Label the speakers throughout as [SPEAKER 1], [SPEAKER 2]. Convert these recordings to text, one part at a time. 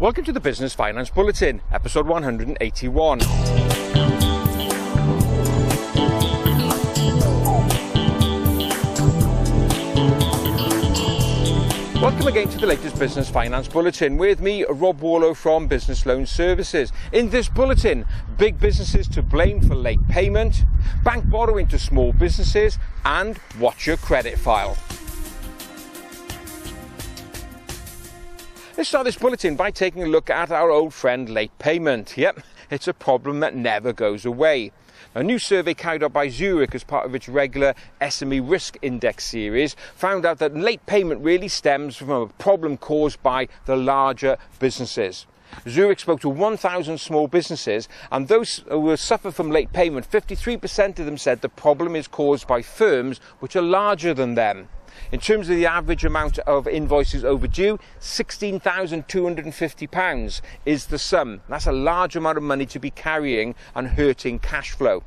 [SPEAKER 1] Welcome to the Business Finance Bulletin, episode 181. Welcome again to the latest Business Finance Bulletin with me, Rob Warlow from Business Loan Services. In this bulletin, big businesses to blame for late payment, bank borrowing to small businesses, and watch your credit file. Let's start this bulletin by taking a look at our old friend late payment. Yep, it's a problem that never goes away. A new survey carried out by Zurich as part of its regular SME Risk Index series found out that late payment really stems from a problem caused by the larger businesses. Zurich spoke to 1,000 small businesses, and those who suffer from late payment, 53% of them said the problem is caused by firms which are larger than them. In terms of the average amount of invoices overdue, £16,250 is the sum. That's a large amount of money to be carrying and hurting cash flow.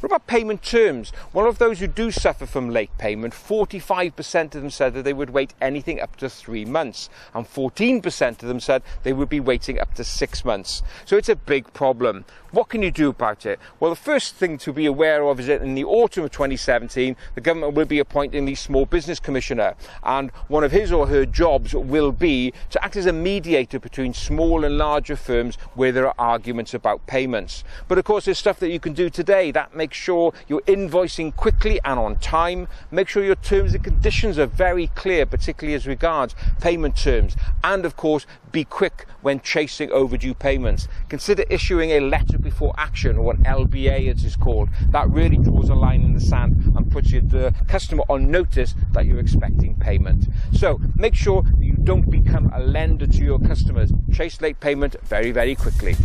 [SPEAKER 1] What about payment terms? One of those who do suffer from late payment, 45% of them said that they would wait anything up to three months, and 14% of them said they would be waiting up to six months. So it's a big problem. What can you do about it? Well, the first thing to be aware of is that in the autumn of 2017, the government will be appointing the Small Business Commissioner, and one of his or her jobs will be to act as a mediator between small and larger firms where there are arguments about payments. But of course, there's stuff that you can do today that makes sure you're invoicing quickly and on time. Make sure your terms and conditions are very clear, particularly as regards payment terms. And of course, be quick when chasing overdue payments. Consider issuing a letter before action, or an LBA as it's called. That really draws a line in the sand and puts the customer on notice that you're expecting payment. So make sure you don't become a lender to your customers. Chase late payment very, very quickly.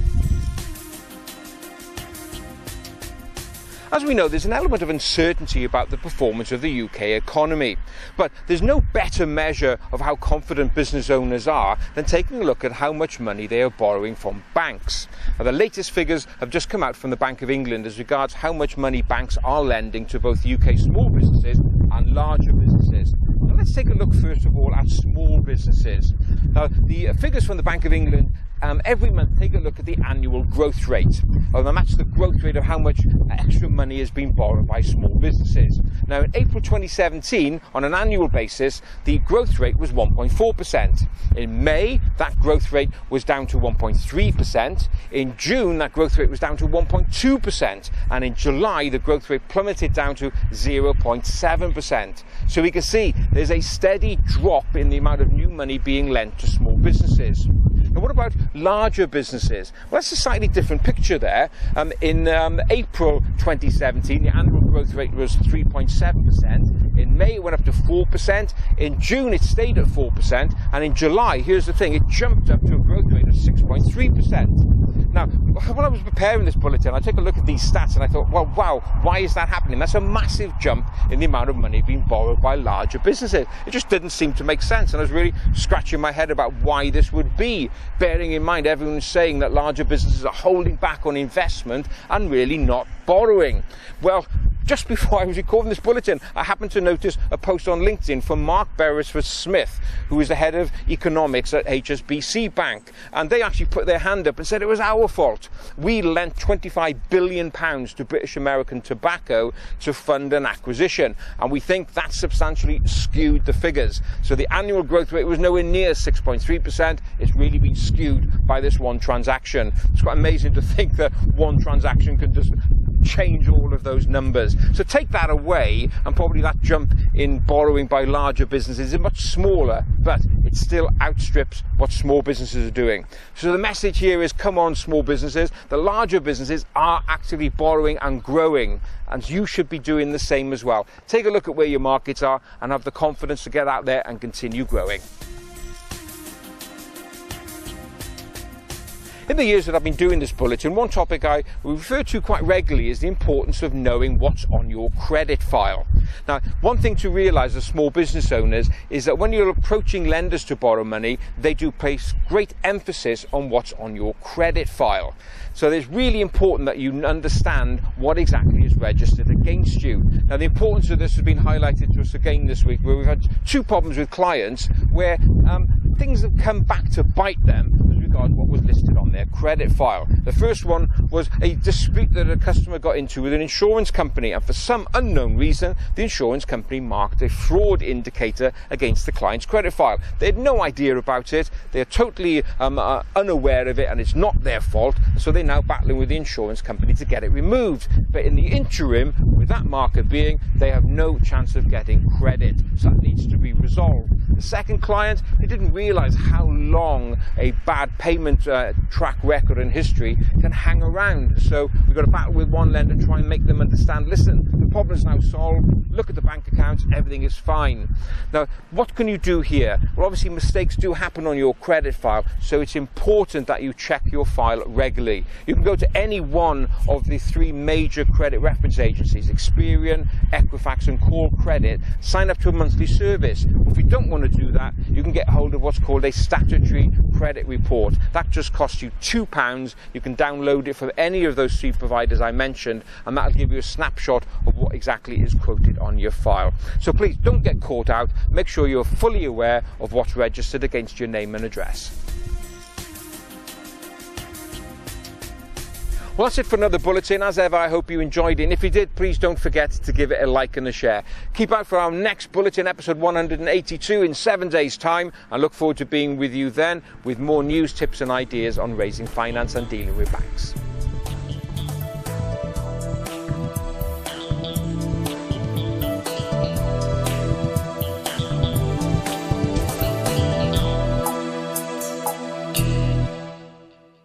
[SPEAKER 1] As we know, there's an element of uncertainty about the performance of the UK economy. But there's no better measure of how confident business owners are than taking a look at how much money they are borrowing from banks. Now, the latest figures have just come out from the Bank of England as regards how much money banks are lending to both UK small businesses and larger businesses. Let's take a look first of all at small businesses. Now, the figures from the Bank of England um, every month take a look at the annual growth rate. and that's the growth rate of how much extra money has been borrowed by small businesses. Now, in April 2017, on an annual basis, the growth rate was 1.4%. In May, that growth rate was down to 1.3%. In June, that growth rate was down to 1.2%. And in July, the growth rate plummeted down to 0.7%. So we can see there's a steady drop in the amount of new money being lent to small businesses. And what about larger businesses? Well, that's a slightly different picture there. Um, in um, April 2017, the annual growth rate was 3.7%. In May, it went up to 4%. In June, it stayed at 4%. And in July, here's the thing, it jumped up to a growth rate of 6.3%. Now, when I was preparing this bulletin, I took a look at these stats and I thought, well, wow, why is that happening? That's a massive jump in the amount of money being borrowed by larger businesses. It just didn't seem to make sense. And I was really scratching my head about why this would be, bearing in mind everyone's saying that larger businesses are holding back on investment and really not borrowing. Well, just before I was recording this bulletin, I happened to notice a post on LinkedIn from Mark Beresford Smith, who is the head of economics at HSBC Bank. And they actually put their hand up and said it was our fault. We lent £25 billion to British American Tobacco to fund an acquisition. And we think that substantially skewed the figures. So the annual growth rate was nowhere near 6.3%. It's really been skewed by this one transaction. It's quite amazing to think that one transaction can just change all of those numbers. So take that away, and probably that jump in borrowing by larger businesses is much smaller, but it still outstrips what small businesses are doing. So the message here is come on, small businesses. The larger businesses are actively borrowing and growing, and you should be doing the same as well. Take a look at where your markets are and have the confidence to get out there and continue growing. In the years that I've been doing this bulletin, one topic I refer to quite regularly is the importance of knowing what's on your credit file. Now, one thing to realize as small business owners is that when you're approaching lenders to borrow money, they do place great emphasis on what's on your credit file. So it's really important that you understand what exactly is registered against you. Now, the importance of this has been highlighted to us again this week, where we've had two problems with clients where um, things have come back to bite them what was listed on their credit file. The first one was a dispute that a customer got into with an insurance company, and for some unknown reason, the insurance company marked a fraud indicator against the client's credit file. They had no idea about it, they're totally um, uh, unaware of it, and it's not their fault, so they're now battling with the insurance company to get it removed. But in the interim, with that marker being, they have no chance of getting credit, so that needs to be resolved. Second client, they didn't realize how long a bad payment uh, track record and history can hang around. So we've got to battle with one lender, try and make them understand, listen, the problem is now solved, look at the bank accounts, everything is fine. Now, what can you do here? Well, obviously mistakes do happen on your credit file, so it's important that you check your file regularly. You can go to any one of the three major credit reference agencies, Experian, Equifax and Call Credit, sign up to a monthly service. If you don't want to do that, you can get hold of what's called a statutory credit report. That just costs you £2. You can download it from any of those three providers I mentioned, and that'll give you a snapshot of what exactly is quoted on your file. So please don't get caught out. Make sure you're fully aware of what's registered against your name and address. Well, that's it for another bulletin. As ever, I hope you enjoyed it. And if you did, please don't forget to give it a like and a share. Keep out for our next bulletin, episode 182, in seven days' time. I look forward to being with you then with more news, tips, and ideas on raising finance and dealing with banks.